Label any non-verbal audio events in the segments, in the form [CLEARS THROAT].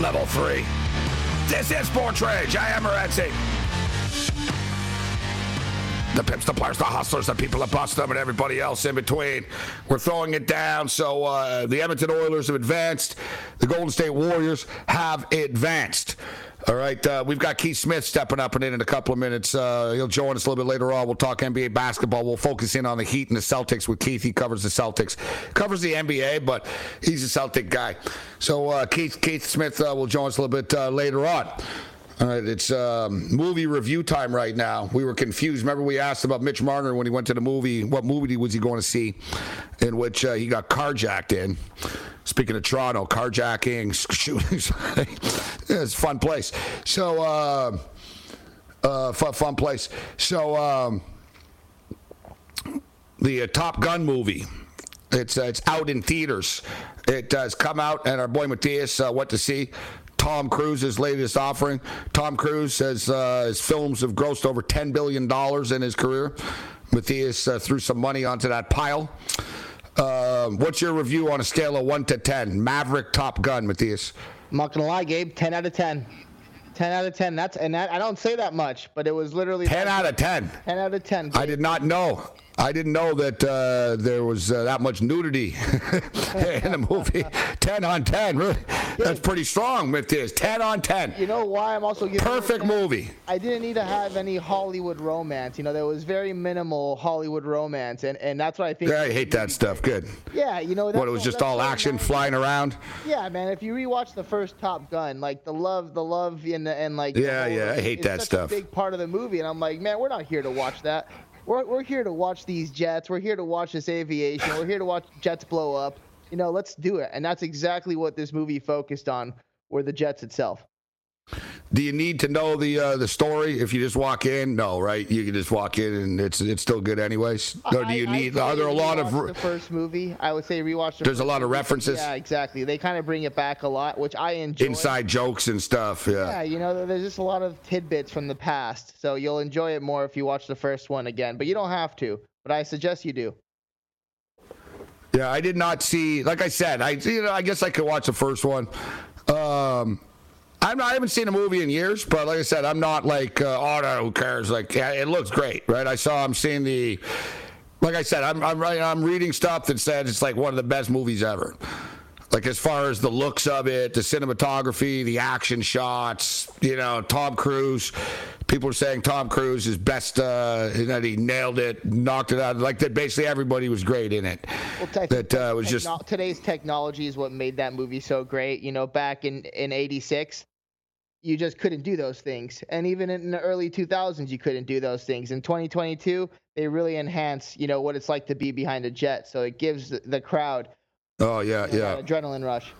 Level three. This is Sports. I am Morency. The pimps, the players, the hustlers, the people that bust them, and everybody else in between. We're throwing it down. So uh, the Edmonton Oilers have advanced. The Golden State Warriors have advanced. All right, uh, we've got Keith Smith stepping up and in in a couple of minutes. Uh, he'll join us a little bit later on. We'll talk NBA basketball. We'll focus in on the Heat and the Celtics with Keith. He covers the Celtics, covers the NBA, but he's a Celtic guy. So uh, Keith Keith Smith uh, will join us a little bit uh, later on. All right, it's um, movie review time right now. We were confused. Remember, we asked about Mitch Marner when he went to the movie. What movie was he going to see? In which uh, he got carjacked in. Speaking of Toronto, carjacking, [LAUGHS] shootings. it's a fun place. So, uh, uh, fun, fun place. So, um, the uh, Top Gun movie. It's uh, it's out in theaters. It has come out, and our boy Matthias uh, went to see Tom Cruise's latest offering. Tom Cruise says uh, his films have grossed over $10 billion in his career. Matthias uh, threw some money onto that pile. Uh, what's your review on a scale of 1 to 10? Maverick Top Gun, Matthias. I'm not gonna lie, Gabe. Ten out of ten. Ten out of ten. That's and that, I don't say that much, but it was literally 10 out of 10. ten out of ten. I did not know. I didn't know that uh, there was uh, that much nudity [LAUGHS] in the movie. [LAUGHS] 10 on 10. Really? That's pretty strong, Matthias. 10 on 10. You know why I'm also giving Perfect 10? movie. I didn't need to have any Hollywood romance. You know, there was very minimal Hollywood romance, and, and that's what I think. Yeah, I hate that stuff. Good. Yeah, you know. What, it was just all action flying around? Yeah, man. If you rewatch the first Top Gun, like the love, the love, and and like. Yeah, whole- yeah, I hate that stuff. A big part of the movie, and I'm like, man, we're not here to watch that. We're we're here to watch these jets. We're here to watch this aviation. We're here to watch [LAUGHS] jets blow up. You know, let's do it. And that's exactly what this movie focused on, were the jets itself. Do you need to know the uh, the story if you just walk in? No, right? You can just walk in and it's it's still good anyways. Or do you I- need? say Are there a lot of? the first movie? I would say rewatch. The There's a lot of references? Yeah, exactly. They kind of bring it back a lot, which I enjoy. Inside jokes and stuff. Yeah, Yeah. you know, there's just a lot of tidbits from the past, so you'll enjoy it more if you watch the first one again. But you don't have to. But I suggest you do. Yeah, I did not see. Like I said, I you know I guess I could watch the first one. Um, I'm not, I haven't seen a movie in years, but like I said, I'm not like uh, oh no, who cares? Like yeah, it looks great, right? I saw I'm seeing the. Like I said, I'm I'm I'm reading stuff that says it's like one of the best movies ever. Like as far as the looks of it, the cinematography, the action shots, you know, Tom Cruise. People are saying Tom Cruise is best. Uh, that he nailed it, knocked it out. Like that, basically everybody was great in it. Well, that uh, was just today's technology is what made that movie so great. You know, back in in '86, you just couldn't do those things, and even in the early 2000s, you couldn't do those things. In 2022, they really enhance, you know, what it's like to be behind a jet. So it gives the crowd Oh yeah, you yeah. adrenaline rush.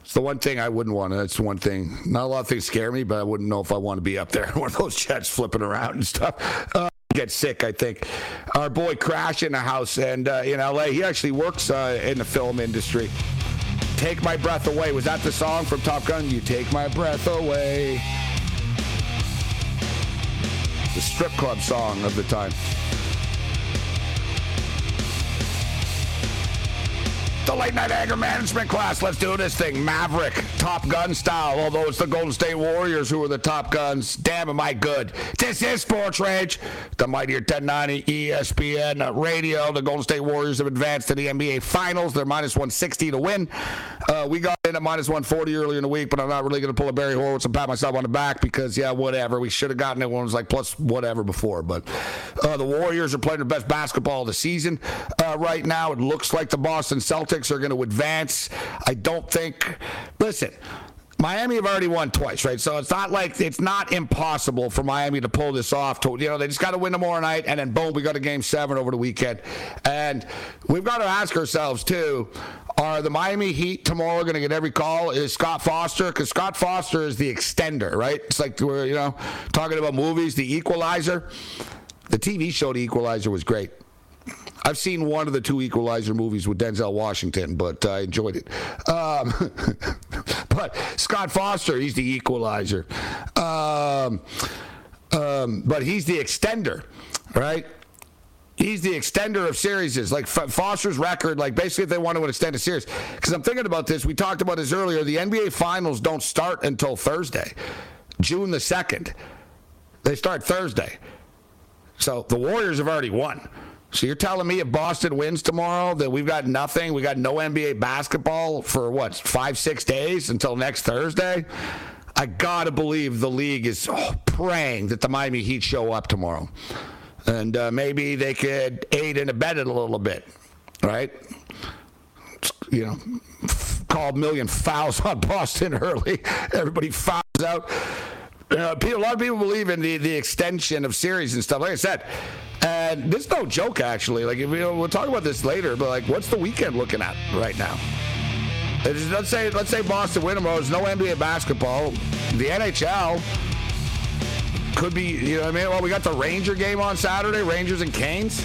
It's the one thing I wouldn't want. That's the one thing. Not a lot of things scare me, but I wouldn't know if I want to be up there in one of those jets flipping around and stuff. Uh, get sick. I think our boy Crash in the house and uh, in L.A. He actually works uh, in the film industry. Take my breath away. Was that the song from Top Gun? You take my breath away. The strip club song of the time. The late night anger management class. Let's do this thing. Maverick, Top Gun style. Although it's the Golden State Warriors who are the Top Guns. Damn, am I good. This is Sports Rage. The mightier 1090 ESPN radio. The Golden State Warriors have advanced to the NBA Finals. They're minus 160 to win. Uh, we got in at minus 140 earlier in the week, but I'm not really going to pull a Barry Horowitz and pat myself on the back because, yeah, whatever. We should have gotten it when it was like plus whatever before. But uh, the Warriors are playing their best basketball of the season uh, right now. It looks like the Boston Celtics Celtics are going to advance. I don't think. Listen. Miami have already won twice, right? So it's not like it's not impossible for Miami to pull this off. To, you know, they just got to win tomorrow night, and then boom, we got a game seven over the weekend. And we've got to ask ourselves too: Are the Miami Heat tomorrow going to get every call? Is Scott Foster? Because Scott Foster is the extender, right? It's like we're you know talking about movies, the Equalizer. The TV show The Equalizer was great. I've seen one of the two Equalizer movies with Denzel Washington, but I enjoyed it. Um, [LAUGHS] but Scott Foster, he's the Equalizer. Um, um, but he's the extender, right? He's the extender of series. Like Foster's record, like basically if they want to extend a series. Because I'm thinking about this. We talked about this earlier. The NBA Finals don't start until Thursday, June the 2nd. They start Thursday. So the Warriors have already won. So you're telling me if Boston wins tomorrow that we've got nothing, we got no NBA basketball for what five six days until next Thursday? I gotta believe the league is praying that the Miami Heat show up tomorrow, and uh, maybe they could aid and abet it a little bit, right? You know, call a million fouls on Boston [LAUGHS] early. Everybody fouls out. Uh, a lot of people believe in the, the extension of series and stuff. Like I said, and this is no joke, actually. Like, we'll talk about this later, but like, what's the weekend looking at right now? let's say let's say Boston win tomorrow. There's no NBA basketball. The NHL could be. You know, what I mean, well, we got the Ranger game on Saturday. Rangers and Canes.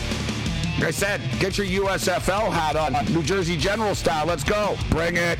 Like I said, get your USFL hat on, New Jersey General style. Let's go. Bring it.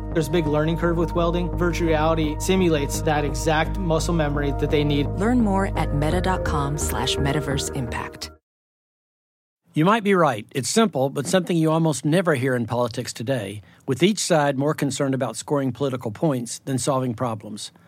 There's a big learning curve with welding. Virtual reality simulates that exact muscle memory that they need. Learn more at meta.com slash metaverse impact. You might be right. It's simple, but something you almost never hear in politics today, with each side more concerned about scoring political points than solving problems.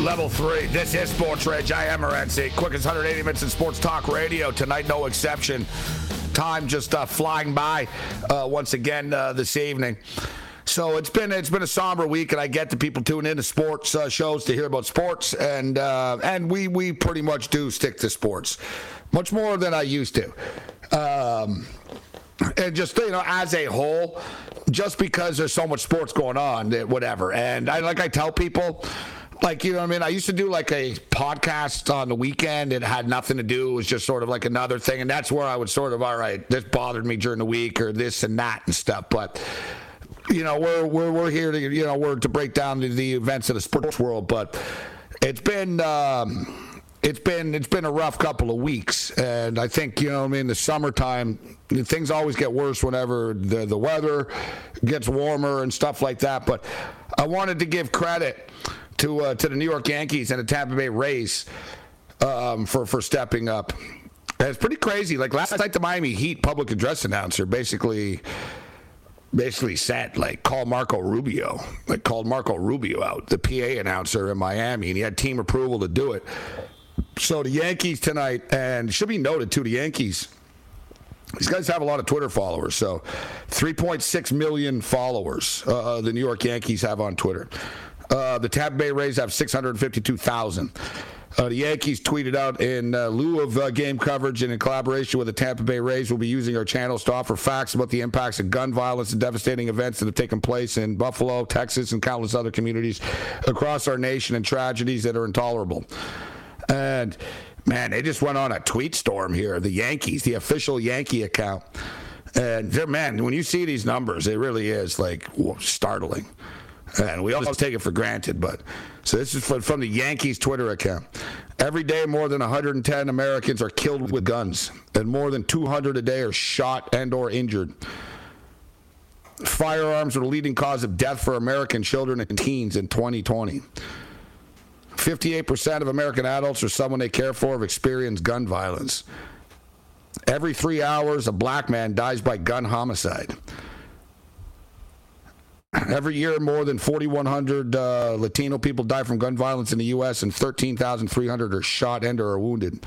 Level three. This is Sports Rage. I am Morency. Quickest 180 minutes in sports talk radio. Tonight, no exception. Time just uh, flying by uh, once again uh, this evening. So it's been it's been a somber week, and I get the people tune into sports uh, shows to hear about sports, and uh, and we we pretty much do stick to sports, much more than I used to. Um, and just you know, as a whole, just because there's so much sports going on, whatever. And I like I tell people like you know what I mean. I used to do like a podcast on the weekend. It had nothing to do. It was just sort of like another thing, and that's where I would sort of all right. This bothered me during the week, or this and that and stuff. But you know, we're we're we're here to you know we're to break down the, the events of the sports world. But it's been. Um, it's been it's been a rough couple of weeks, and I think you know I mean the summertime things always get worse whenever the the weather gets warmer and stuff like that. But I wanted to give credit to uh, to the New York Yankees and the Tampa Bay Rays um, for for stepping up. And it's pretty crazy. Like last night, the Miami Heat public address announcer basically basically said like call Marco Rubio, like called Marco Rubio out, the PA announcer in Miami, and he had team approval to do it. So the Yankees tonight, and should be noted too, the Yankees. These guys have a lot of Twitter followers. So, 3.6 million followers uh, the New York Yankees have on Twitter. Uh, the Tampa Bay Rays have 652,000. Uh, the Yankees tweeted out in uh, lieu of uh, game coverage and in collaboration with the Tampa Bay Rays, we'll be using our channels to offer facts about the impacts of gun violence and devastating events that have taken place in Buffalo, Texas, and countless other communities across our nation and tragedies that are intolerable. And man, they just went on a tweet storm here. The Yankees, the official Yankee account. And man, when you see these numbers, it really is like startling. And we always take it for granted, but so this is from the Yankees Twitter account. Every day, more than 110 Americans are killed with guns, and more than 200 a day are shot and/or injured. Firearms are the leading cause of death for American children and teens in 2020. 58% of American adults or someone they care for have experienced gun violence. Every three hours, a black man dies by gun homicide. [CLEARS THROAT] Every year, more than 4,100 uh, Latino people die from gun violence in the U.S., and 13,300 are shot and or are wounded.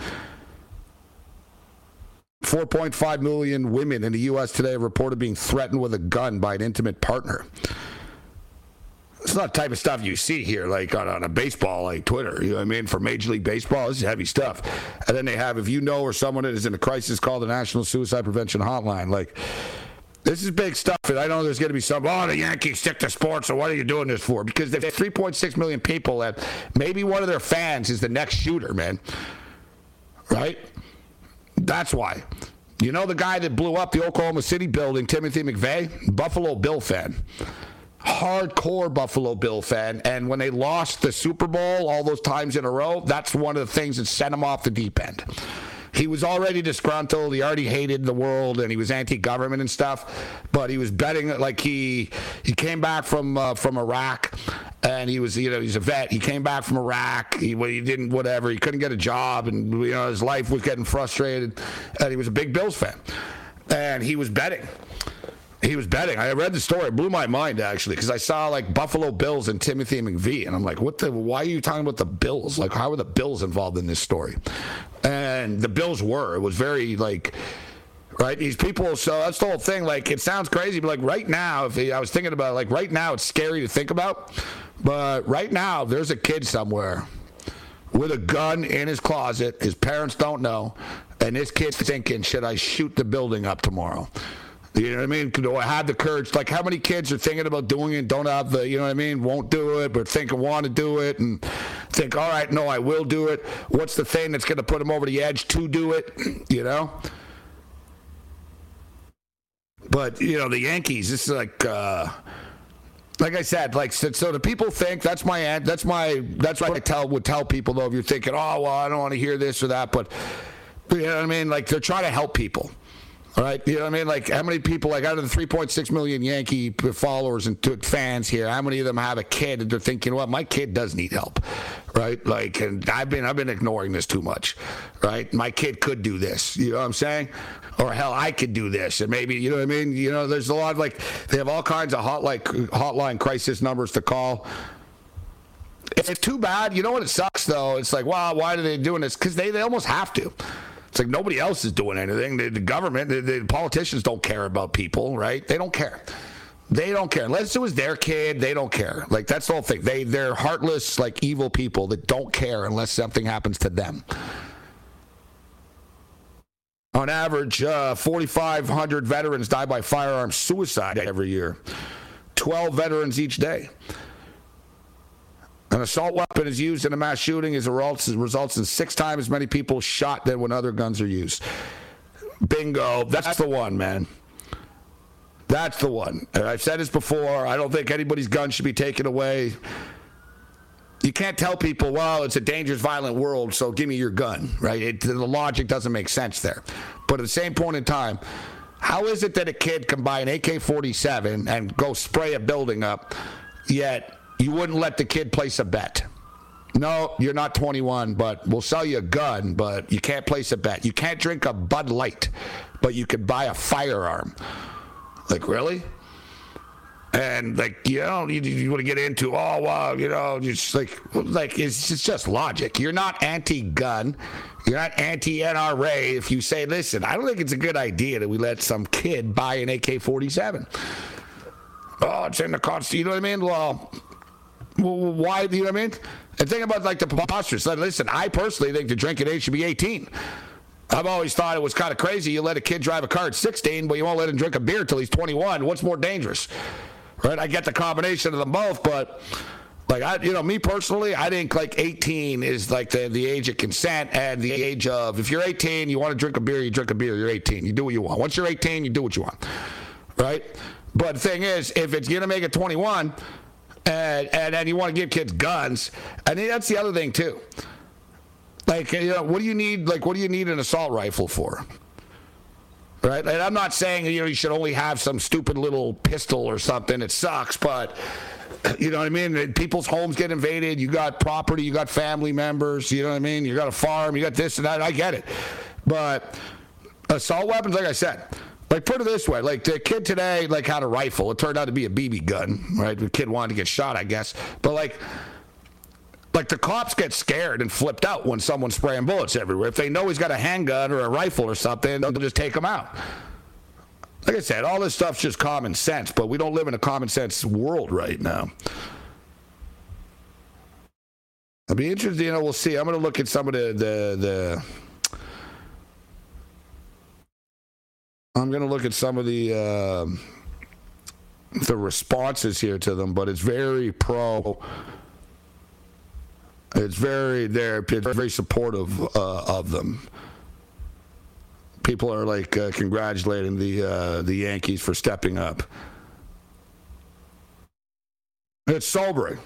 4.5 million women in the U.S. today have reported being threatened with a gun by an intimate partner it's not the type of stuff you see here, like on, on a baseball, like Twitter. You know what I mean? For Major League Baseball, this is heavy stuff. And then they have, if you know or someone that is in a crisis, call the National Suicide Prevention Hotline. Like, this is big stuff, and I know there's going to be some. Oh, the Yankees stick to sports. So what are you doing this for? Because have 3.6 million people that maybe one of their fans is the next shooter, man. Right? That's why. You know the guy that blew up the Oklahoma City building, Timothy McVeigh, Buffalo Bill fan hardcore Buffalo Bill fan. And when they lost the Super Bowl all those times in a row, that's one of the things that sent him off the deep end. He was already disgruntled. He already hated the world, and he was anti-government and stuff. But he was betting like he he came back from uh, from Iraq, and he was you know he's a vet. He came back from Iraq. He he didn't whatever. He couldn't get a job, and you know his life was getting frustrated. And he was a big Bills fan, and he was betting he was betting. I read the story. It blew my mind actually because I saw like Buffalo Bills and Timothy McVeigh, and I'm like, what the? Why are you talking about the Bills? Like, how are the Bills involved in this story? And the Bills were. It was very like. Right, these people. So that's the whole thing. Like, it sounds crazy, but like right now, if I was thinking about, it, like right now, it's scary to think about. But right now, there's a kid somewhere with a gun in his closet. His parents don't know, and this kid's thinking, "Should I shoot the building up tomorrow?" You know what I mean? Do I have the courage? Like, how many kids are thinking about doing it, don't have the, you know what I mean? Won't do it, but think I want to do it, and think, all right, no, I will do it. What's the thing that's going to put them over the edge to do it? [CLEARS THROAT] You know? But you know, the Yankees. This is like. uh like I said, like so, so the people think that's my that's my that's what I tell would tell people though if you're thinking, oh well, I don't want to hear this or that, but you know what I mean? Like they're trying to help people. All right, you know what I mean? Like, how many people, like, out of the 3.6 million Yankee followers and fans here, how many of them have a kid and they're thinking, well, my kid does need help, right? Like, and I've been, I've been ignoring this too much, right? My kid could do this, you know what I'm saying? Or hell, I could do this, and maybe, you know what I mean? You know, there's a lot of like, they have all kinds of hot like hotline crisis numbers to call. It's too bad. You know what? It sucks though. It's like, wow, why are they doing this? Because they, they almost have to. It's like nobody else is doing anything. The, the government, the, the politicians don't care about people, right? They don't care. They don't care unless it was their kid. They don't care. Like that's the whole thing. They they're heartless, like evil people that don't care unless something happens to them. On average, uh, 4,500 veterans die by firearm suicide every year. 12 veterans each day. An assault weapon is used in a mass shooting is results, results in six times as many people shot than when other guns are used. Bingo. That's the one, man. That's the one. I've said this before. I don't think anybody's gun should be taken away. You can't tell people, well, it's a dangerous, violent world, so give me your gun, right? It, the logic doesn't make sense there. But at the same point in time, how is it that a kid can buy an AK 47 and go spray a building up, yet you wouldn't let the kid place a bet? No, you're not 21, but we'll sell you a gun, but you can't place a bet. You can't drink a Bud Light, but you could buy a firearm. Like, really? And like you know, you, you want to get into oh well, you know, just like like it's, it's just logic. You're not anti-gun, you're not anti-NRA. If you say, listen, I don't think it's a good idea that we let some kid buy an AK-47. Oh, it's in the Constitution. You know what I mean? Well, why? You know what I mean? And think about like the preposterous. Listen, I personally think the drinking age should be 18. I've always thought it was kind of crazy. You let a kid drive a car at 16, but you won't let him drink a beer till he's 21. What's more dangerous? Right? I get the combination of them both, but like I, you know, me personally, I think like 18 is like the the age of consent and the age of if you're 18, you want to drink a beer, you drink a beer. You're 18, you do what you want. Once you're 18, you do what you want, right? But thing is, if it's gonna make it 21, and and you want to give kids guns, I think that's the other thing too. Like, you know, what do you need? Like, what do you need an assault rifle for? right? And I'm not saying you know you should only have some stupid little pistol or something. It sucks, but you know what I mean. People's homes get invaded. You got property. You got family members. You know what I mean. You got a farm. You got this and that. I get it, but assault weapons, like I said. Like put it this way, like the kid today, like had a rifle. It turned out to be a BB gun, right? The kid wanted to get shot, I guess. But like, like the cops get scared and flipped out when someone's spraying bullets everywhere. If they know he's got a handgun or a rifle or something, they'll just take him out. Like I said, all this stuff's just common sense, but we don't live in a common sense world right now. I'll be interested. You know, we'll see. I'm going to look at some of the the the. I'm going to look at some of the uh, the responses here to them, but it's very pro it's very they're very supportive uh, of them. People are like uh, congratulating the uh, the Yankees for stepping up. It's sobering.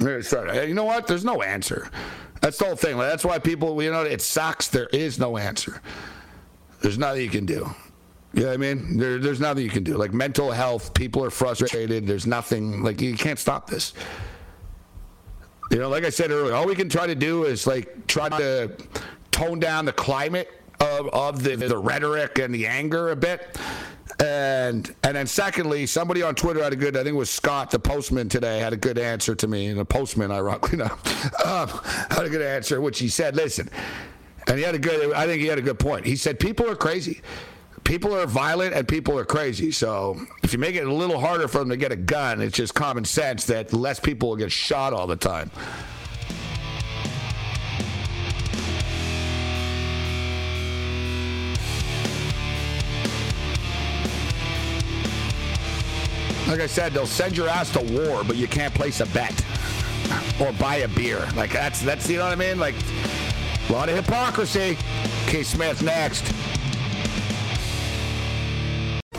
You know what? There's no answer. That's the whole thing. That's why people, you know, it sucks. There is no answer. There's nothing you can do. What I mean? There, there's nothing you can do. Like mental health, people are frustrated. There's nothing, like, you can't stop this. You know, like I said earlier, all we can try to do is like try to tone down the climate of, of the, the rhetoric and the anger a bit. And and then secondly, somebody on Twitter had a good, I think it was Scott, the postman today, had a good answer to me. And the postman, ironically enough, [LAUGHS] um, had a good answer, which he said, listen, and he had a good, I think he had a good point. He said, people are crazy people are violent and people are crazy. So if you make it a little harder for them to get a gun, it's just common sense that less people will get shot all the time. Like I said, they'll send your ass to war, but you can't place a bet or buy a beer. Like that's that's you know what I mean? Like a lot of hypocrisy. Keith Smith next.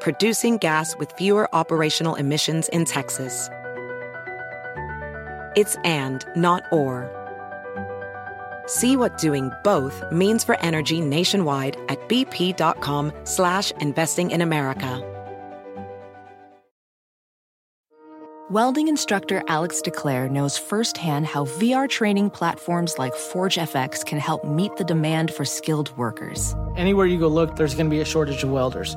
producing gas with fewer operational emissions in Texas. It's and, not or. See what doing both means for energy nationwide at bp.com slash investing in America. Welding instructor Alex DeClaire knows firsthand how VR training platforms like ForgeFX can help meet the demand for skilled workers. Anywhere you go look, there's going to be a shortage of welders.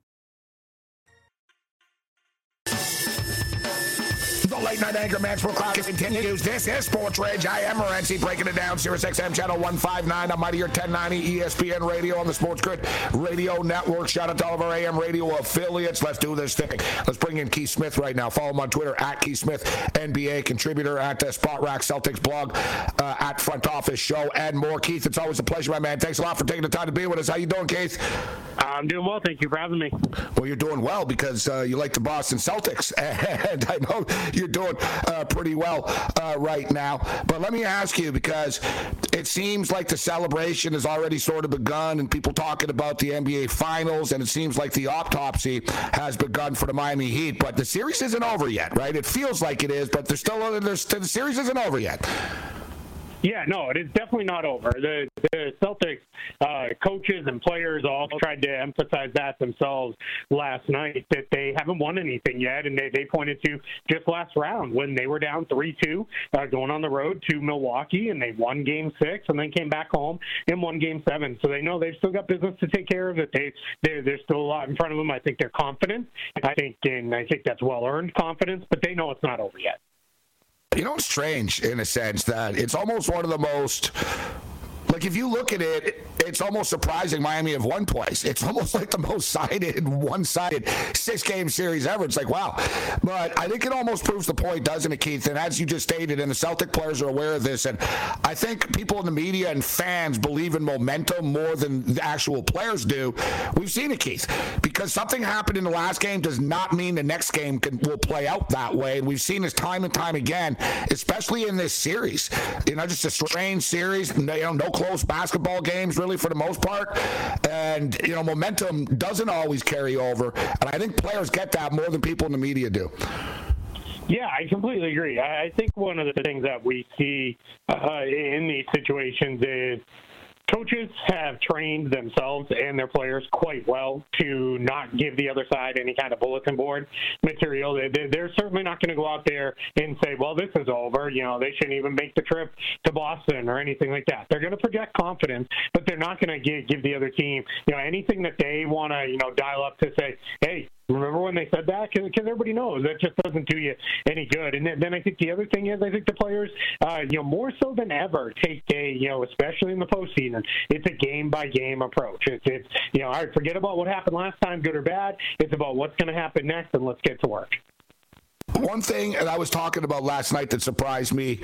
Late night anchor match for Crockett continues. This is Sports Rage. I am Morency breaking it down. Sirius XM channel 159 on Mightier 1090 ESPN radio on the Sports Grid Radio Network. Shout out to all of our AM radio affiliates. Let's do this thing. Let's bring in Keith Smith right now. Follow him on Twitter at Keith Smith, NBA contributor at uh, Spotrac Celtics blog, uh, at Front Office Show, and more. Keith, it's always a pleasure, my man. Thanks a lot for taking the time to be with us. How you doing, Keith? I'm doing well. Thank you for having me. Well, you're doing well because uh, you like the Boston Celtics, [LAUGHS] and I know you're doing uh, pretty well uh, right now. But let me ask you because it seems like the celebration has already sort of begun, and people talking about the NBA Finals, and it seems like the autopsy has begun for the Miami Heat. But the series isn't over yet, right? It feels like it is, but there's still there's, the series isn't over yet. Yeah, no, it is definitely not over. The, the Celtics uh, coaches and players all tried to emphasize that themselves last night that they haven't won anything yet, and they, they pointed to just last round when they were down three two, uh, going on the road to Milwaukee, and they won Game Six, and then came back home and won Game Seven. So they know they've still got business to take care of. That they there's still a lot in front of them. I think they're confident. I think, and I think that's well earned confidence, but they know it's not over yet. You know, it's strange in a sense that it's almost one of the most like if you look at it, it's almost surprising Miami have won twice. It's almost like the most sided, one-sided six-game series ever. It's like wow, but I think it almost proves the point, doesn't it, Keith? And as you just stated, and the Celtic players are aware of this, and I think people in the media and fans believe in momentum more than the actual players do. We've seen it, Keith, because something happened in the last game does not mean the next game can, will play out that way. And we've seen this time and time again, especially in this series. You know, just a strange series. You know, no close basketball games, really, for the most part. And, you know, momentum doesn't always carry over. And I think players get that more than people in the media do. Yeah, I completely agree. I think one of the things that we see uh, in these situations is coaches have trained themselves and their players quite well to not give the other side any kind of bulletin board material. They're certainly not going to go out there and say, well, this is over. You know, they shouldn't even make the trip to Boston or anything like that. They're going to project confidence, but they're not going to give the other team, you know, anything that they want to, you know, dial up to say, hey, Remember when they said that? Because everybody knows that just doesn't do you any good. And then I think the other thing is I think the players, uh, you know, more so than ever, take a, you know, especially in the postseason, it's a game by game approach. It's, it's, you know, all right, forget about what happened last time, good or bad. It's about what's going to happen next, and let's get to work. One thing that I was talking about last night that surprised me,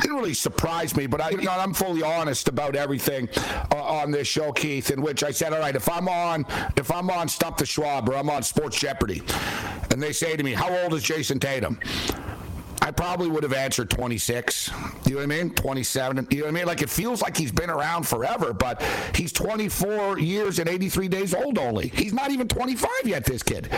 didn't really surprise me, but I, you know, I'm fully honest about everything uh, on this show, Keith. In which I said, all right, if I'm on, if I'm on Stump the Schwab or I'm on Sports Jeopardy, and they say to me, how old is Jayson Tatum? I probably would have answered 26. You know what I mean? 27. You know what I mean? Like it feels like he's been around forever, but he's 24 years and 83 days old only. He's not even 25 yet, this kid.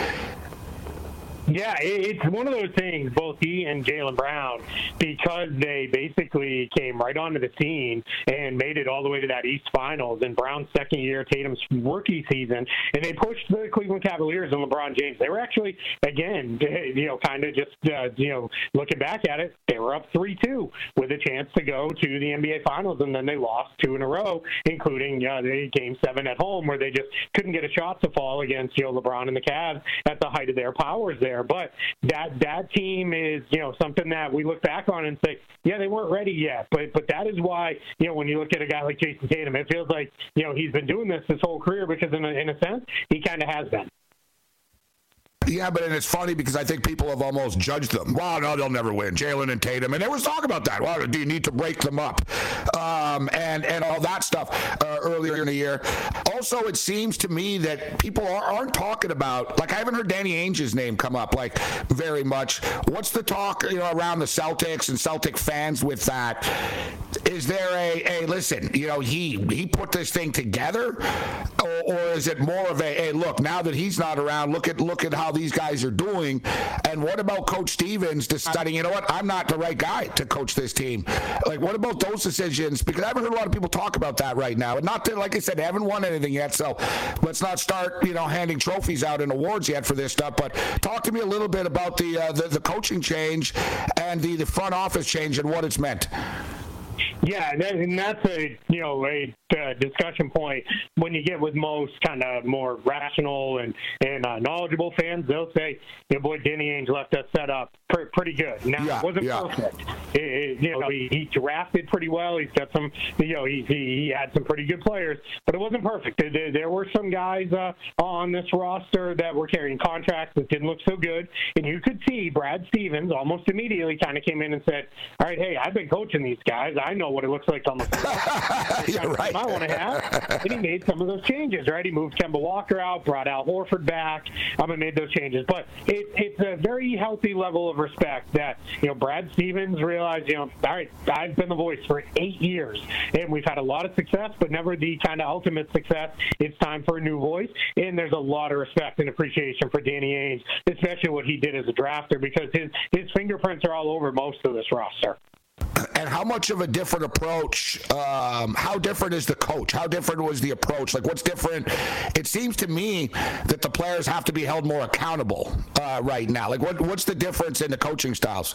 Yeah, it's one of those things, both he and Jaylen Brown, because they basically came right onto the scene and made it all the way to that East Finals in Brown's second year, Tatum's rookie season, and they pushed the Cleveland Cavaliers and LeBron James. They were actually, again, you know, kind of just, uh, you know, looking back at it, they were up 3 2 with a chance to go to the NBA Finals, and then they lost two in a row, including uh, the game seven at home, where they just couldn't get a shot to fall against, you know, LeBron and the Cavs at the height of their powers there there. But that that team is you know something that we look back on and say, yeah, they weren't ready yet. But but that is why you know when you look at a guy like Jayson Tatum, it feels like you know he's been doing this his whole career because in a, in a sense he kind of has been. Yeah, but and it's funny because I think people have almost judged them. Well, no, they'll never win. Jaylen and Tatum, and there was talk about that. Well, do you need to break them up, um, and and all that stuff uh, earlier in the year. Also, it seems to me that people are, aren't talking about. Like I haven't heard Danny Ainge's name come up like very much. What's the talk you know around the Celtics and Celtic fans with that? Is there a, a listen? You know, he he put this thing together, or, or is it more of a hey, look now that he's not around, look at look at how these guys are doing, and what about Coach Stevens deciding, you know what, I'm not the right guy to coach this team? Like, what about those decisions? Because I haven't heard a lot of people talk about that right now, and not like I said, haven't won anything yet, so let's not start, you know, handing trophies out and awards yet for this stuff. But talk to me a little bit about the uh, the, the coaching change and the the front office change and what it's meant. Yeah, and that's a you know a uh, discussion point when you get with most kind of more rational and and uh, knowledgeable fans. They'll say, "Your boy Danny Ainge left us set up pr- pretty good." Now yeah, it wasn't yeah. perfect. It, it, you know, he, he drafted pretty well. He's got some, you know, he, he he had some pretty good players, but it wasn't perfect. There, there, there were some guys uh, on this roster that were carrying contracts that didn't look so good, and you could see Brad Stevens almost immediately kind of came in and said, "All right, hey, I've been coaching these guys. I know what it looks like on the [LAUGHS] floor. You're right. I want to have." [LAUGHS] And he made some of those changes. Right, he moved Kemba Walker out, brought Al Horford back. Um, and made those changes. But it, it's a very healthy level of respect that you know Brad Stevens realized. You know, all right, I've been the voice for eight years, and we've had a lot of success, but never the kind of ultimate success. It's time for a new voice, and there's a lot of respect and appreciation for Danny Ainge, especially what he did as a drafter, because his his fingerprints are all over most of this roster. And how much of a different approach? Um, how different is the coach? How different was the approach? Like, what's different? It seems to me that the players have to be held more accountable uh, right now. Like, what, what's the difference in the coaching styles?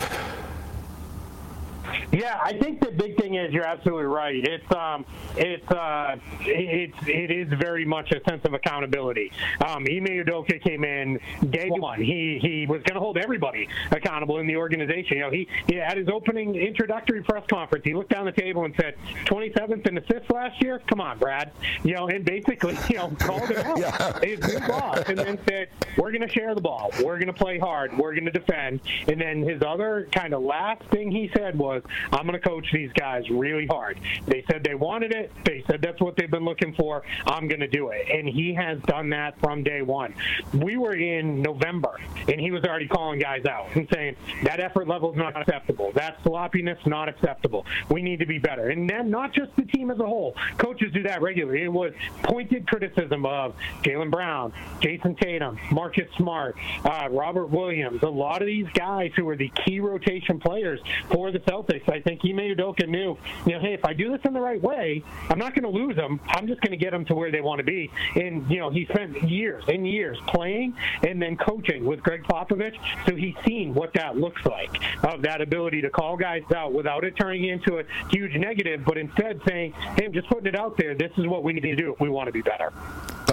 Yeah, I think the big thing is you're absolutely right. It's um, it's uh, it's it is very much a sense of accountability. Um, Ime Udoka came in day one. He he was going to hold everybody accountable in the organization. You know, he he had his opening introductory press conference. He looked down the table and said, "27th in assists last year. Come on, Brad." You know, and basically, you know, called it out. [LAUGHS] Yeah. His new boss, and then said, "We're going to share the ball. We're going to play hard. We're going to defend." And then his other kind of last thing he said was, I'm going to coach these guys really hard. They said they wanted it. They said that's what they've been looking for. I'm going to do it. And he has done that from day one. We were in November, and he was already calling guys out and saying that effort level is not acceptable. That sloppiness not acceptable. We need to be better. And then not just the team as a whole. Coaches do that regularly. It was pointed criticism of Jaylen Brown, Jayson Tatum, Marcus Smart, uh, Robert Williams. A lot of these guys who were the key rotation players for the Celtics. I think Ime Udoka knew, you know, hey, if I do this in the right way, I'm not going to lose them. I'm just going to get them to where they want to be. And you know, he spent years and years playing and then coaching with Gregg Popovich, so he's seen what that looks like of that ability to call guys out without it turning into a huge negative, but instead saying, hey, I'm just putting it out there. This is what we need to do if we want to be better.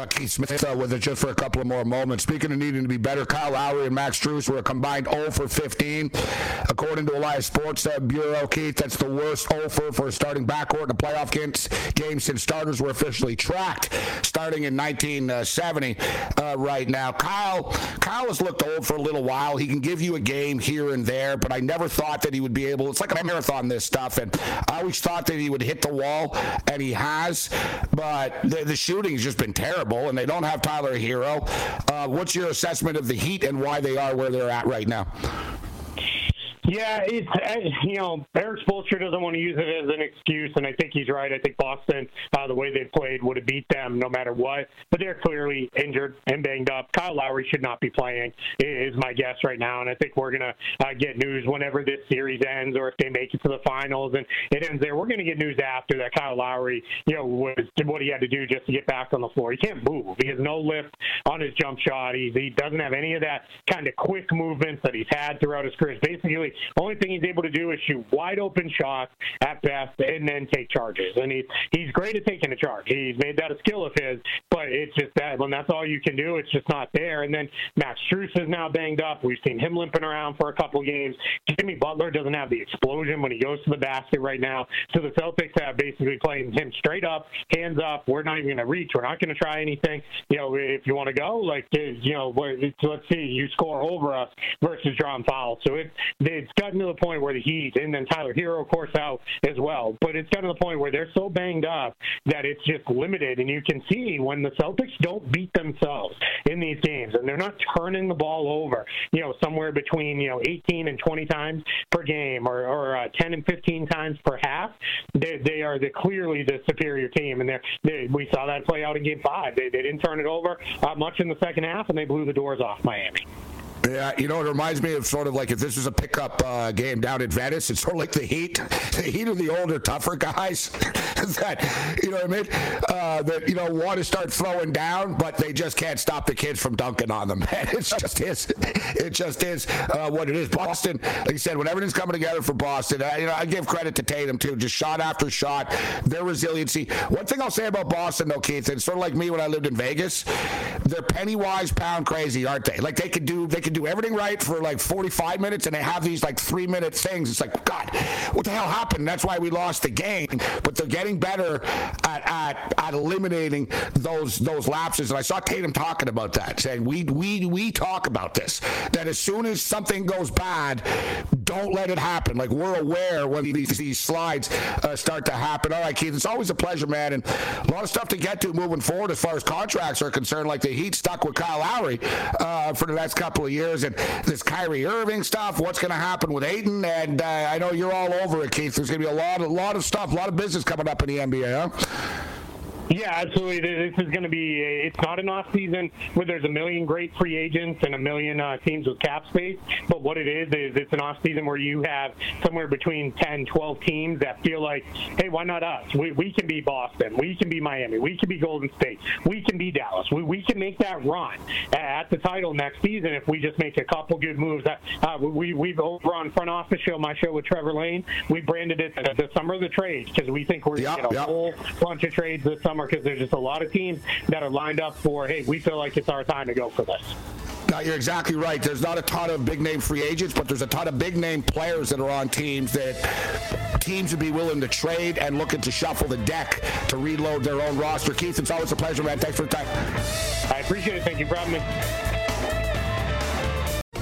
Keith Smith uh, with it just for a couple of more moments. Speaking of needing to be better, Kyle Lowry and Max Strus were a combined 0 for 15. According to Elias Sports uh, Bureau, Keith, that's the worst 0 for, for starting backcourt in a playoff games, game since starters were officially tracked, starting in 1970 uh, right now. Kyle, Kyle has looked old for a little while. He can give you a game here and there, but I never thought that he would be able. It's like a marathon, this stuff, and I always thought that he would hit the wall, and he has, but the, the shooting has just been terrible, and they don't have Tyler Herro. Uh, what's your assessment of the Heat and why they are where they're at right now? Yeah, it's uh, you know Erik Spoelstra doesn't want to use it as an excuse, and I think he's right. I think Boston, uh, the way they played, would have beat them no matter what. But they're clearly injured and banged up. Kyle Lowry should not be playing, is my guess right now, and I think we're gonna uh, get news whenever this series ends, or if they make it to the finals and it ends there. We're gonna get news after that Kyle Lowry, you know, was what he had to do just to get back on the floor. He can't move. He has no lift on his jump shot. He he doesn't have any of that kind of quick movements that he's had throughout his career. Basically, only thing he's able to do is shoot wide open shots at best and then take charges. And he's he's great at taking a charge. He's made that a skill of his, but it's just that when that's all you can do, it's just not there. And then Max Strus is now banged up. We've seen him limping around for a couple games. Jimmy Butler doesn't have the explosion when he goes to the basket right now. So the Celtics have basically playing him straight up, hands up. We're not even going to reach. We're not going to try anything. You know, if you want to go, like you know, let's see, you score over us versus drawing fouls. So it it's gotten to the point where the Heat and then Tyler Herro, of course, out as well. But it's gotten to the point where they're so banged up that it's just limited, and you can see when the Celtics don't beat themselves in these games, and they're not turning the ball over, you know, somewhere between you know 18 and 20 times per game, or, or uh, 10 and 15 times per half. They, they are the, clearly the superior team, and they're, they, we saw that play out in Game Five. They, they didn't turn it over uh, much in the second half, and they blew the doors off Miami. Yeah, you know, it reminds me of sort of like if this was a pickup uh, game down in Venice, it's sort of like the Heat. [LAUGHS] The Heat are the older, tougher guys [LAUGHS] that, you know what I mean, uh, that, you know, want to start throwing down, but they just can't stop the kids from dunking on them. [LAUGHS] Man, it just is. It just is uh, what it is. Boston, like you said, when everything's coming together for Boston, I, you know, I give credit to Tatum, too, just shot after shot, their resiliency. One thing I'll say about Boston, though, Keith, it's sort of like me when I lived in Vegas, they're penny wise, pound crazy, aren't they? Like they could do, they could do everything right for like 45 minutes, and they have these like three minute things. It's like, God, what the hell happened? That's why we lost the game. But they're getting better at, at, at eliminating those those lapses. And I saw Tatum talking about that, saying we we we talk about this. That as soon as something goes bad, don't let it happen. Like we're aware when these, these slides uh, start to happen. All right, Keith, it's always a pleasure, man, and a lot of stuff to get to moving forward as far as contracts are concerned. Like the Heat stuck with Kyle Lowry uh, for the next couple of years, and this Kyrie Irving stuff. What's going to happen with Ayton? And uh, I know you're all over it, Keith. There's going to be a lot, a lot of stuff, a lot of business coming up in the NBA. Huh? Yeah, absolutely. This is going to be, it's not an off season where there's a million great free agents and a million uh, teams with cap space. But what it is, is it's an off season where you have somewhere between 10, 12 teams that feel like, hey, why not us? We, we can be Boston. We can be Miami. We can be Golden State. We can be Dallas. We, we can make that run at the title next season if we just make a couple good moves. Uh, we, we've over on front office show, my show with Trevor Lane, we branded it the summer of the trades because we think we're going to get a yep. whole bunch of trades this summer summer because there's just a lot of teams that are lined up for, hey, we feel like it's our time to go for this. No, you're exactly right. There's not a ton of big name free agents, but there's a ton of big name players that are on teams that teams would be willing to trade and looking to shuffle the deck to reload their own roster. Keith, it's always a pleasure, man. Thanks for the time. I appreciate it. Thank you for having me.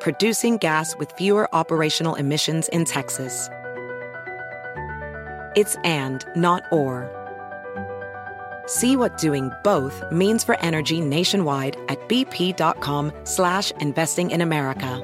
producing gas with fewer operational emissions in Texas. It's and, not or. See what doing both means for energy nationwide at bp.com slash investing in America.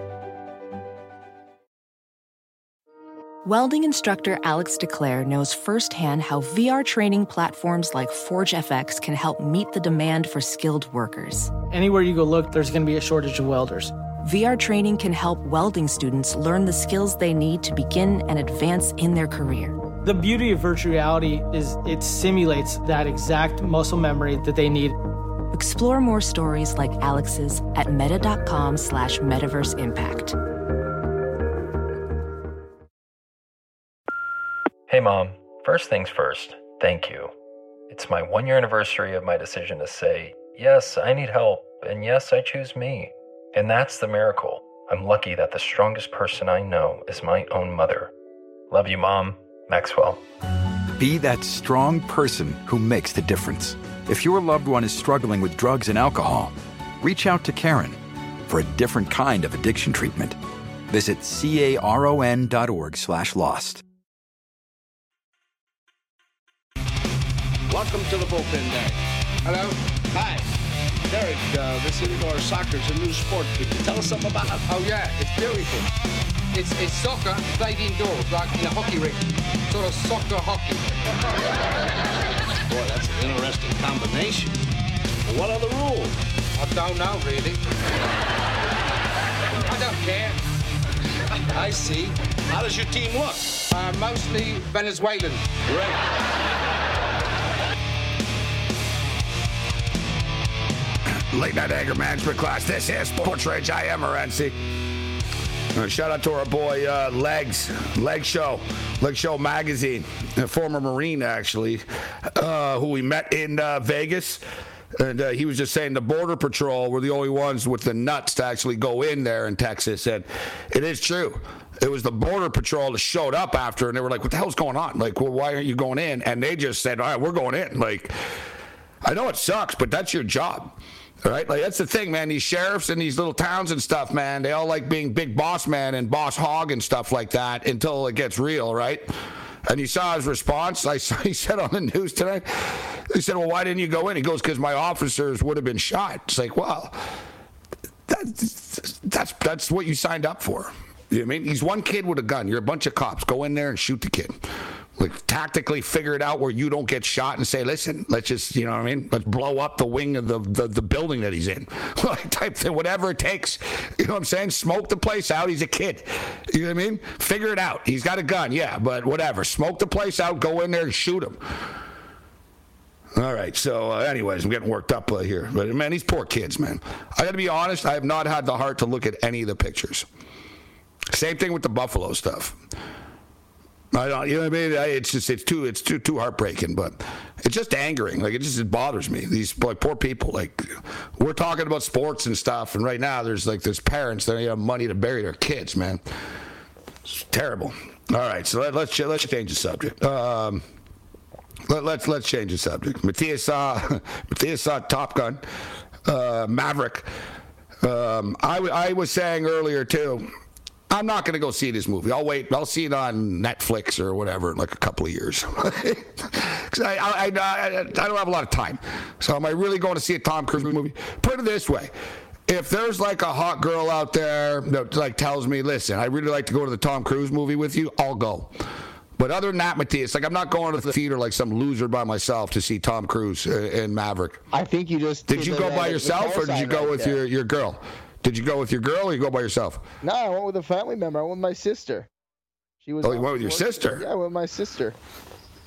Welding instructor Alex DeClaire knows firsthand how VR training platforms like ForgeFX can help meet the demand for skilled workers. Anywhere you go look, there's going to be a shortage of welders. VR training can help welding students learn the skills they need to begin and advance in their career. The beauty of virtual reality is it simulates that exact muscle memory that they need. Explore more stories like Alex's at meta.com slash metaverse impact. Hey mom, first things first, thank you. It's my one year anniversary of my decision to say, yes, I need help, and yes, I choose me. And that's the miracle. I'm lucky that the strongest person I know is my own mother. Love you, Mom. Maxwell. Be that strong person who makes the difference. If your loved one is struggling with drugs and alcohol, reach out to Caron for a different kind of addiction treatment. Visit caron.org slash lost. Welcome to the bullpen day. Hello. Hi. Derek, uh, this indoor soccer is a new sport. Could you tell us something about it? Oh, yeah, it's beautiful. It's, it's soccer played indoors, like in a hockey rink. Sort of soccer hockey. Boy, that's an interesting combination. What are the rules? I don't know, really. I don't care. I see. How does your team look? Uh, mostly Venezuelan. Late night anger management class. This is Sports Rage. I am Morency. Uh, shout out to our boy uh, Legs, Leg Show, Leg Show Magazine, a former Marine actually, uh, who we met in uh, Vegas. And uh, he was just saying the Border Patrol were the only ones with the nuts to actually go in there in Texas. And it is true. It was the Border Patrol that showed up after, and they were like, what the hell's going on? Like, well, why aren't you going in? And they just said, all right, we're going in. Like, I know it sucks, but that's your job. Right? Like that's the thing, man. These sheriffs in these little towns and stuff, man, they all like being big boss man and boss hog and stuff like that until it gets real, right? And you saw his response. I saw, [LAUGHS] he said on the news today, he said, Well, why didn't you go in? He goes, Because my officers would have been shot. It's like, well, that's that's that's what you signed up for. You know I mean? He's one kid with a gun. You're a bunch of cops. Go in there and shoot the kid. Like tactically figure it out where you don't get shot and say, listen, let's just, you know what I mean? Let's blow up the wing of the, the, the building that he's in. [LAUGHS] like type thing, whatever it takes. You know what I'm saying? Smoke the place out. He's a kid. You know what I mean? Figure it out. He's got a gun, yeah, but whatever. Smoke the place out, go in there and shoot him. All right. So, uh, anyways, I'm getting worked up uh, here. But man, these poor kids, man. I got to be honest. I have not had the heart to look at any of the pictures. Same thing with the Buffalo stuff. I don't, you know what I mean? It's just it's too it's too too heartbreaking, but it's just angering. Like it just it bothers me. These like poor people. Like we're talking about sports and stuff, and right now there's like there's parents that don't have money to bury their kids. Man, it's terrible. All right, so let, let's let's change the subject. Um, let, let's let's change the subject. Matthias saw [LAUGHS] Matthias saw Top Gun, uh, Maverick. Um, I, I was saying earlier too. I'm not going to go see this movie. I'll wait. I'll see it on Netflix or whatever in like a couple of years. [LAUGHS] Because I, I, I, I don't have a lot of time. So am I really going to see a Tom Cruise movie? Put it this way. If there's like a hot girl out there that like tells me, listen, I really like to go to the Tom Cruise movie with you, I'll go. But other than that, Matthias, like I'm not going to the theater like some loser by myself to see Tom Cruise uh, in Maverick. I think you just did. You go by yourself or did you go right with there. your your girl? Did you go with your girl or you go by yourself? No, I went with a family member. I went with my sister. She was. Oh, you went with your sister? Yeah, I went with my sister.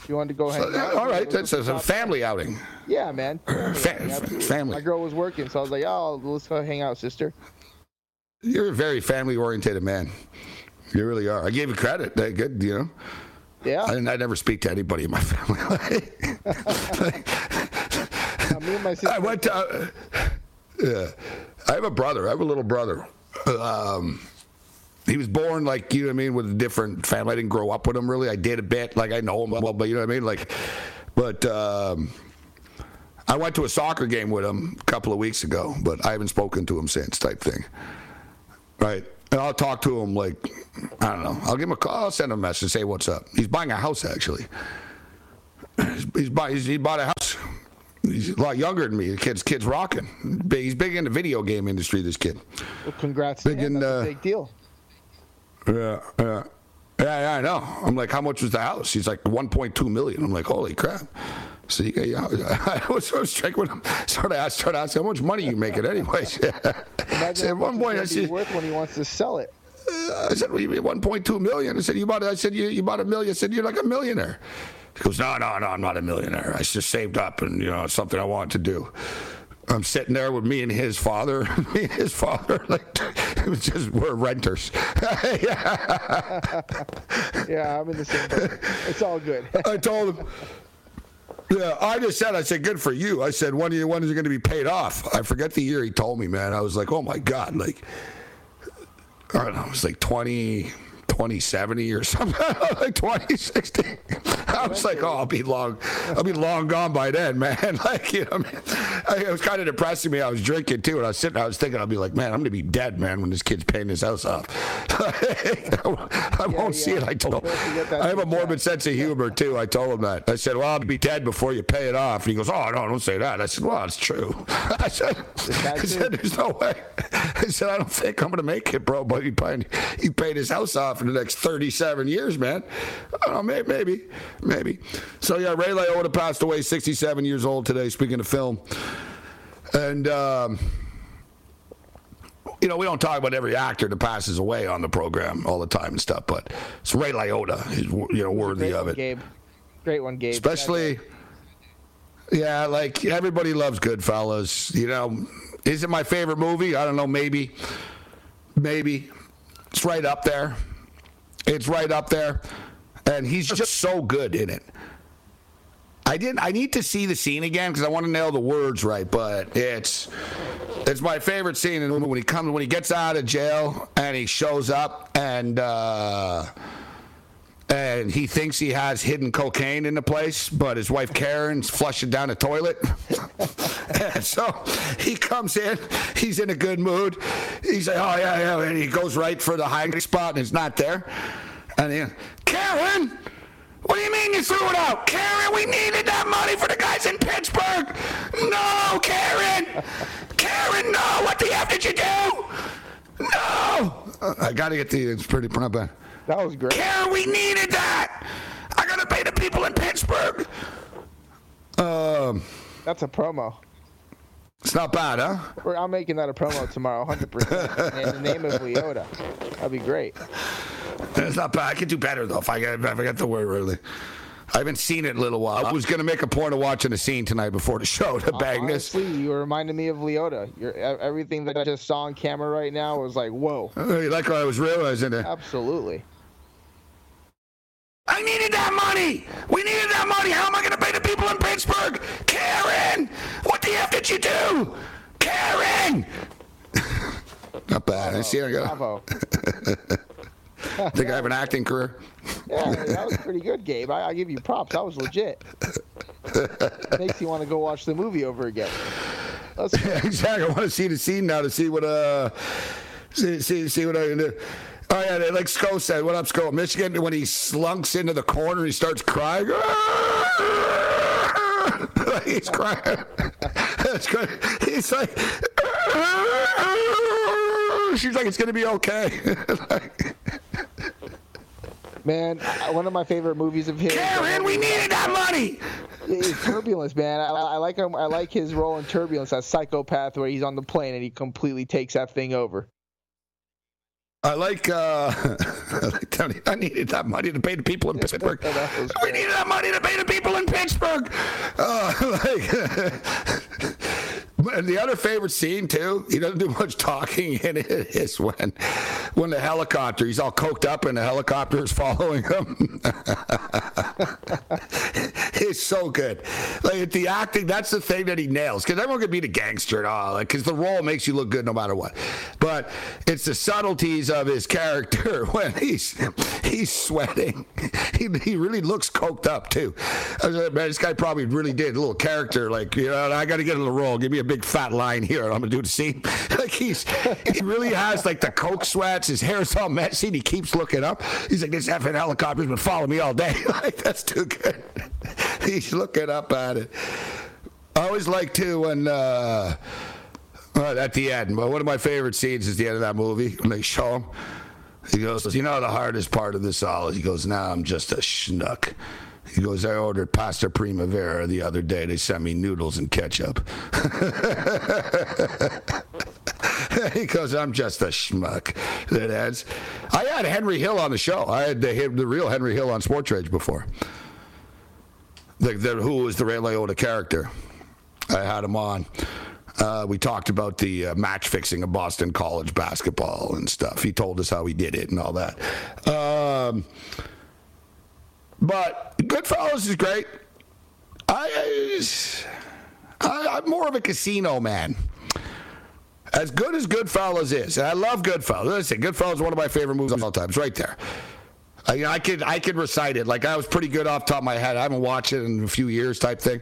She wanted to go hang So, out. all right, that's a top- family outing. Yeah, man. [CLEARS THROAT] Family Fa- outing, family. My girl was working, so I was like, "Oh, let's go hang out, sister." You're a very family oriented man. You really are. I gave you credit. That good, you know. Yeah. I, I never speak to anybody in my [LAUGHS] family. [LAUGHS] Uh, me and my sister. I went to. Uh, yeah, I have a brother. I have a little brother. Um, he was born like you know what I mean with a different family. I didn't grow up with him really. I did a bit, like I know him well, but you know what I mean. Like, but um, I went to a soccer game with him a couple of weeks ago, but I haven't spoken to him since. Type thing, right? And I'll talk to him like I don't know. I'll give him a call. I'll send him a message, say what's up. He's buying a house actually. [CLEARS THROAT] He's, he's, buy, he's he bought a house. He's a lot younger than me. The kid's kid's rocking. Big, he's big in the video game industry. This kid. Well, congrats Big to him. in, uh, big deal. Yeah, yeah. Yeah, yeah, I know. I'm like, how much was the house? He's like 1.2 million. I'm like, holy crap. So you got, yeah, [LAUGHS] I was, I was checking with him. Started, I started asking, how much money you making anyways? [LAUGHS] Imagine how at one point, I said, worth when he wants to sell it. I said, well, you mean 1.2 million? I said, you bought, it, I said, you, you bought a million. I said, you're like a millionaire. He goes, no, no, no, I'm not a millionaire. I just saved up and, you know, it's something I want to do. I'm sitting there with me and his father. [LAUGHS] me and his father, [LAUGHS] like, it was just, we're renters. yeah, [LAUGHS] yeah, I'm in the same boat. It's all good. I told him. Yeah, I just said, I said, good for you. I said, when, are you, when is it going to be paid off? I forget the year he told me, man. I was like, oh my God. Like, I don't know, it was like 20, 2070 or something, [LAUGHS] like 2060. I was like, oh, I'll be long, I'll be long gone by then, man. [LAUGHS] Like, you know, I mean, I, it was kind of depressing me. I was drinking too, and I was sitting, I was thinking, I'll be like, man, I'm gonna be dead, man, when this kid's paying his house off. [LAUGHS] I won't see it. I told him. I have a morbid sense of humor too. I told him that. I said, well, I'll be dead before you pay it off. And he goes, oh no, don't say that. I said, well, it's true. I said, I said, there's no way. I said, I don't think I'm gonna make it, bro. But he paid, he paid his house off in the next 37 years, man. I don't know, maybe, maybe. So yeah, Ray Liotta passed away, 67 years old today. Speaking of film. And, um, you know, we don't talk about every actor that passes away on the program all the time and stuff, but it's Ray Liotta is, you know, worthy Great of one, it. Gabe. Great one, Gabe. Especially, yeah, like everybody loves Goodfellas. You know, is it my favorite movie? I don't know. Maybe, maybe it's right up there. It's right up there, and he's just so good in it. I didn't. I need to see the scene again because I want to nail the words right. But it's it's my favorite scene and when he comes when he gets out of jail and he shows up and. uh and he thinks he has hidden cocaine in the place, but his wife Karen's flushing down the toilet. [LAUGHS] so he comes in, he's in a good mood. He's like, oh, yeah, yeah. And he goes right for the hiding spot and it's not there. And he, Karen, what do you mean you threw it out? Karen, we needed that money for the guys in Pittsburgh. No, Karen. Karen, no. What the F did you do? No. I got to get the, it's pretty, not bad. That was great. Karen, we needed that. I got to pay the people in Pittsburgh. Um, That's a promo. It's not bad, huh? I'm making that a promo tomorrow, 100%. in the name of Liotta. That'd be great. It's not bad. I could do better though if I get if I get the word really. I haven't seen it in a little while. I was gonna make a point of watching the scene tonight before the show to bang this. Honestly, you reminded me of Liotta. Your, everything that I just saw on camera right now was like, whoa. Uh, You like what I was realizing it. Absolutely. I needed that money. We needed that money. How am I gonna pay the people in Pittsburgh? Karen, what the f did you do? Karen. [LAUGHS] not bad. I see. I got. Bravo. [LAUGHS] Think I have an acting career? Yeah, that was pretty good, Gabe. I, I give you props. That was legit. [LAUGHS] Makes you want to go watch the movie over again. Let's exactly. I want to see the scene now to see what uh see see, see what I can do. Oh yeah, like Sko said, what up, Sko? Michigan, when he slunks into the corner, he starts crying. [LAUGHS] Like, he's crying. [LAUGHS] That's good. He's like, [LAUGHS] she's like, it's gonna be okay. Like, Man, one of my favorite movies of his. Karen, we needed that money. Turbulence, man. I, I like him. I like his role in Turbulence, that psychopath where he's on the plane and he completely takes that thing over. I like. uh [LAUGHS] I like. I needed that money to pay the people in Pittsburgh. we needed that money to pay the people in Pittsburgh. Uh, [LAUGHS] like, [LAUGHS] and the other favorite scene too. He doesn't do much talking in it. Is when, when the helicopter. He's all coked up and the helicopter is following him. [LAUGHS] it's so good. Like the acting. That's the thing that he nails. Because everyone could be the gangster and all. Like because the role makes you look good no matter what. But it's the subtleties of his character [LAUGHS] when he's he's sweating. He, he really looks coked up too. I was like, man, this guy probably really did a little character. Like you know, I got to get in the role. Give me a big fat line here, I'm gonna do the scene. [LAUGHS] Like he's he really has like the coke sweats. His hair's all messy. and He keeps looking up. He's like, this effing helicopter's been following me all day. [LAUGHS] like that's too good. [LAUGHS] he's looking up at it. I always like to when. uh well, at the end, one of my favorite scenes is the end of that movie when they show him. He goes, "You know the hardest part of this all is." He goes, "Now I'm just a schnook." He goes, "I ordered pasta primavera the other day. They sent me noodles and ketchup." [LAUGHS] he goes, "I'm just a schmuck." That adds. I had Henry Hill on the show. I had the, the real Henry Hill on Sports Rage before. The, the, who was the Ray Liotta character? I had him on. Uh, we talked about the uh, match fixing of Boston College basketball and stuff. He told us how he did it and all that. Um, but Goodfellas is great. I, I, I'm more of a casino man. As good as Goodfellas is, and I love Goodfellas. Listen, Goodfellas is one of my favorite movies of all time. It's right there. I, I could I could recite it like I was pretty good off top of my head. I haven't watched it in a few years, type thing.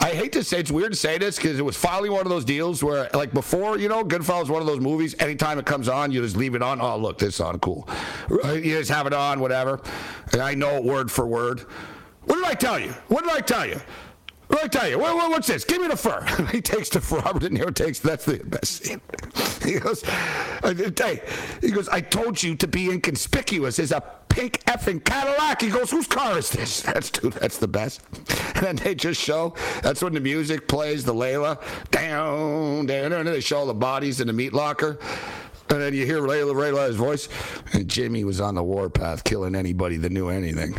I hate to say it's weird to say this because it was finally one of those deals where, like before, you know, Goodfellas one of those movies. Anytime it comes on, you just leave it on. Oh, look, this on cool. Right? You just have it on, whatever. And I know it word for word. What did I tell you? What did I tell you? Let me tell you, what, what, what's this? Give me the fur. [LAUGHS] he takes the fur. Robert De Niro takes. That's the best scene. [LAUGHS] he goes, uh, hey, he goes. I told you to be inconspicuous. Is a pink effing Cadillac. He goes, whose car is this? [LAUGHS] That's dude. That's the best. And then they just show. That's when the music plays. The Layla down, down, and they show the bodies in the meat locker. And then you hear Layla Layla's voice, and Jimmy was on the warpath, killing anybody that knew anything.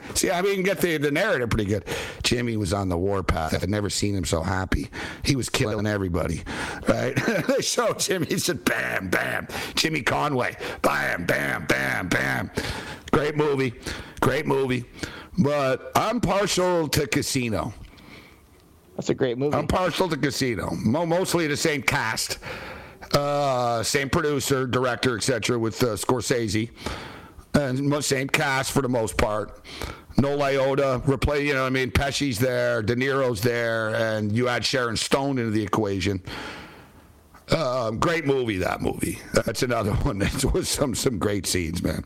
[LAUGHS] See, I mean, you get the, the narrative pretty good. Jimmy was on the warpath. I've never seen him so happy. He was killing everybody, right? [LAUGHS] they show Jimmy, he said, bam, bam. Jimmy Conway, bam, bam, bam, bam. Great movie, great movie. But I'm partial to Casino. That's a great movie. I'm partial to Casino. Mostly the same cast. Uh, same producer, director, etc. with uh, Scorsese, and same cast for the most part. No Liotta, replay. You know, I mean, Pesci's there, De Niro's there, and you add Sharon Stone into the equation. Uh, great movie, that movie. That's another [LAUGHS] one. That was some some great scenes, man.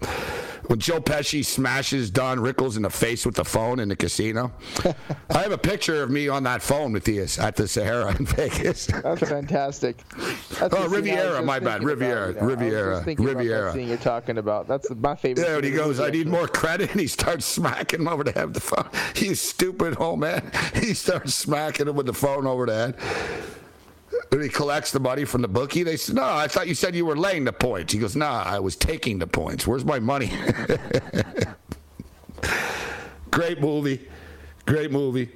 When Joe Pesci smashes Don Rickles in the face with the phone in the casino, [LAUGHS] I have a picture of me on that phone with the at the Sahara in [LAUGHS] Vegas. That's fantastic. That's oh, Riviera, my bad. Riviera, about, Riviera, Riviera. About that you're talking about. That's my favorite. Yeah, and he goes, "I need more credit," and he starts smacking him over the head with the phone. You stupid old man. He starts smacking him with the phone over the head. And he collects the money from the bookie. They said, "No, I thought you said you were laying the points." He goes, "Nah, I was taking the points. Where's my money?" [LAUGHS] Great movie. Great movie.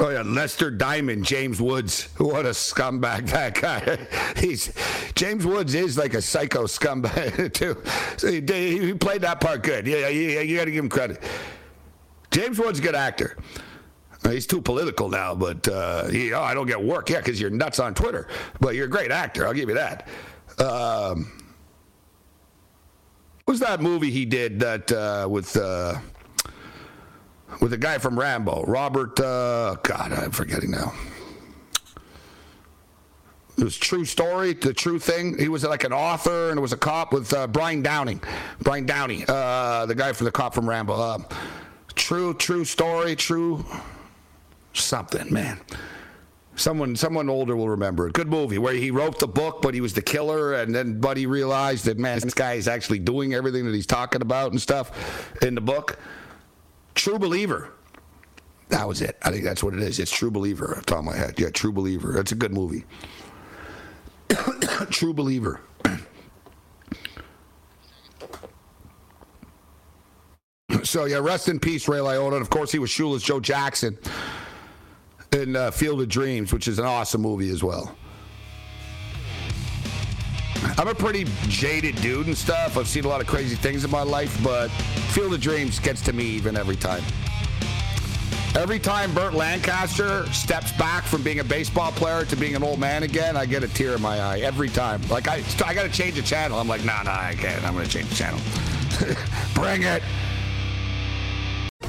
Oh yeah, Lester Diamond, James Woods. What a scumbag [LAUGHS] that guy. He's James Woods is like a psycho scumbag [LAUGHS] too. So he, he played that part good. Yeah, yeah, you got to give him credit. James Woods, good actor. He's too political now, but uh, he, oh, I don't get work. Yeah, because you're nuts on Twitter. But you're a great actor. I'll give you that. Um, what was that movie he did that uh, with uh, with the guy from Rambo, Robert? Uh, God, I'm forgetting now. It was true story, the true thing. He was like an author, and it was a cop with uh, Brian Downing, Brian Downey, uh, the guy from the cop from Rambo. Uh, true, true story, true something, man. Someone, someone older will remember it. Good movie where he wrote the book, but he was the killer, and then Buddy realized that man, this guy is actually doing everything that he's talking about and stuff in the book. True Believer. That was it. I think that's what it is. It's True Believer. Off top of my head, yeah, True Believer. That's a good movie. [COUGHS] True Believer. [COUGHS] so yeah, rest in peace, Ray Liotta. And of course, he was shoeless Joe Jackson in uh, Field of Dreams, which is an awesome movie as well. I'm a pretty jaded dude and stuff. I've seen a lot of crazy things in my life, but Field of Dreams gets to me even every time. Every time Burt Lancaster steps back from being a baseball player to being an old man again, I get a tear in my eye. Every time. Like, I, I got to change the channel. I'm like, nah, nah, I can't. I'm to change the channel. [LAUGHS] Bring it.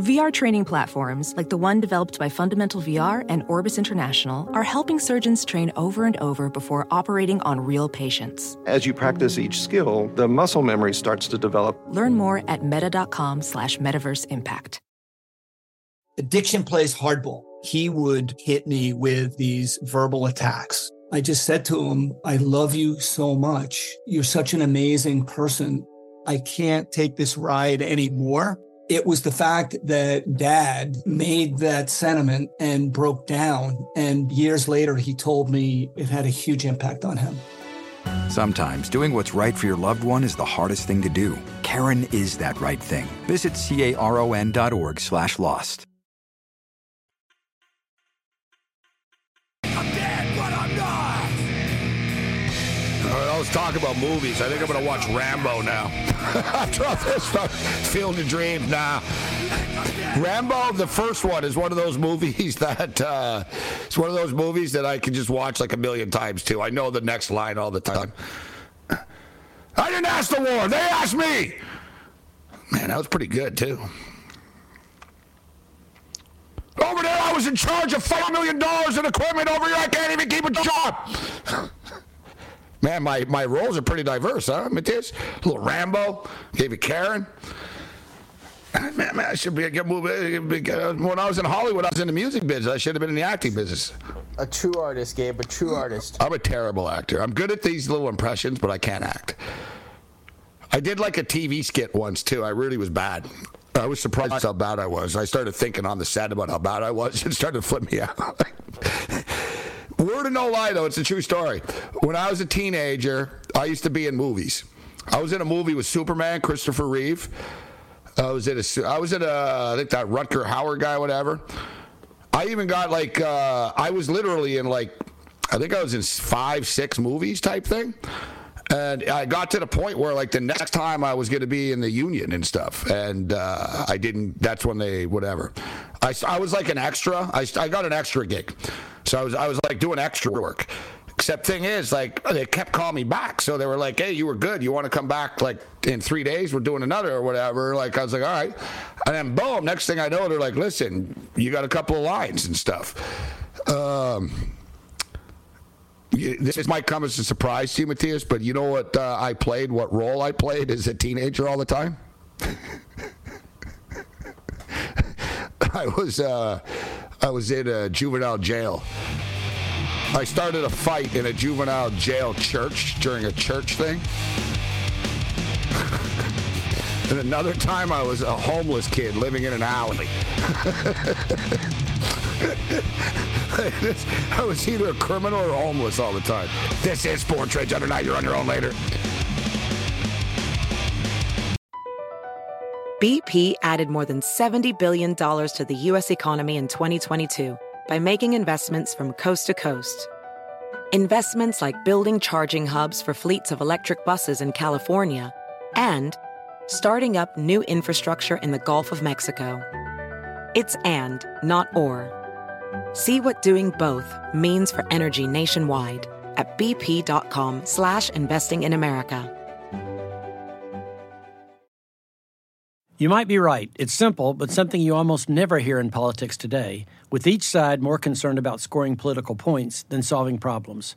VR training platforms, like the one developed by Fundamental VR and Orbis International, are helping surgeons train over and over before operating on real patients. As you practice each skill, the muscle memory starts to develop. Learn more at meta.com slash metaverse impact. Addiction plays hardball. He would hit me with these verbal attacks. I just said to him, I love you so much. You're such an amazing person. I can't take this ride anymore. It was the fact that dad made that sentiment and broke down. And years later, he told me it had a huge impact on him. Sometimes doing what's right for your loved one is the hardest thing to do. Caron is that right thing. Visit caron.org slash lost. Was talking about movies. I think I'm going to watch Rambo now. [LAUGHS] After all this stuff, Field of Dreams now. Rambo, the first one, is one of those movies [LAUGHS] that uh, it's one of those movies that I can just watch like a million times too. I know the next line all the time. I didn't ask the war; they asked me. Man, that was pretty good too. Over there, I was in charge of five million dollars in equipment. Over here, I can't even keep a job. [LAUGHS] Man, my, my roles are pretty diverse, huh, Matthias? A little Rambo, gave you Karen. Man, man, I should be a good movie. When I was in Hollywood, I was in the music business. I should have been in the acting business. A true artist, Gabe, a true artist. I'm a terrible actor. I'm good at these little impressions, but I can't act. I did like a TV skit once, too. I really was bad. I was surprised how bad I was. I started thinking on the set about how bad I was. [LAUGHS] It started to flip me out. [LAUGHS] Word of no lie, though, it's a true story. When I was a teenager, I used to be in movies. I was in a movie with Superman, Christopher Reeve. I was in a, I was in a, I think that Rutger Hauer guy, whatever. I even got like, uh, I was literally in like, I think I was in five, six movies type thing. And I got to the point where, like, the next time I was going to be in the union and stuff, and uh, I didn't. That's when they whatever. I, I was like an extra. I, I got an extra gig, so I was I was like doing extra work. Except thing is, like, they kept calling me back. So they were like, "Hey, you were good. You want to come back like in three days? We're doing another or whatever." Like I was like, "All right," and then boom. Next thing I know, they're like, "Listen, you got a couple of lines and stuff." Um, this might come as a surprise to you, Matthias, but you know what uh, I played, what role I played as a teenager all the time? [LAUGHS] I was uh, I was in a juvenile jail. I started a fight in a juvenile jail church during a church thing. [LAUGHS] and another time I was a homeless kid living in an alley. [LAUGHS] I was either a criminal or homeless all the time. This is Sports Rage Under Night. You're on your own later. BP added more than $70 billion to the U.S. economy in 2022 by making investments from coast to coast. Investments like building charging hubs for fleets of electric buses in California and starting up new infrastructure in the Gulf of Mexico. It's and, not or. See what doing both means for energy nationwide at bp.com slash investing in America. You might be right. It's simple, but something you almost never hear in politics today, with each side more concerned about scoring political points than solving problems.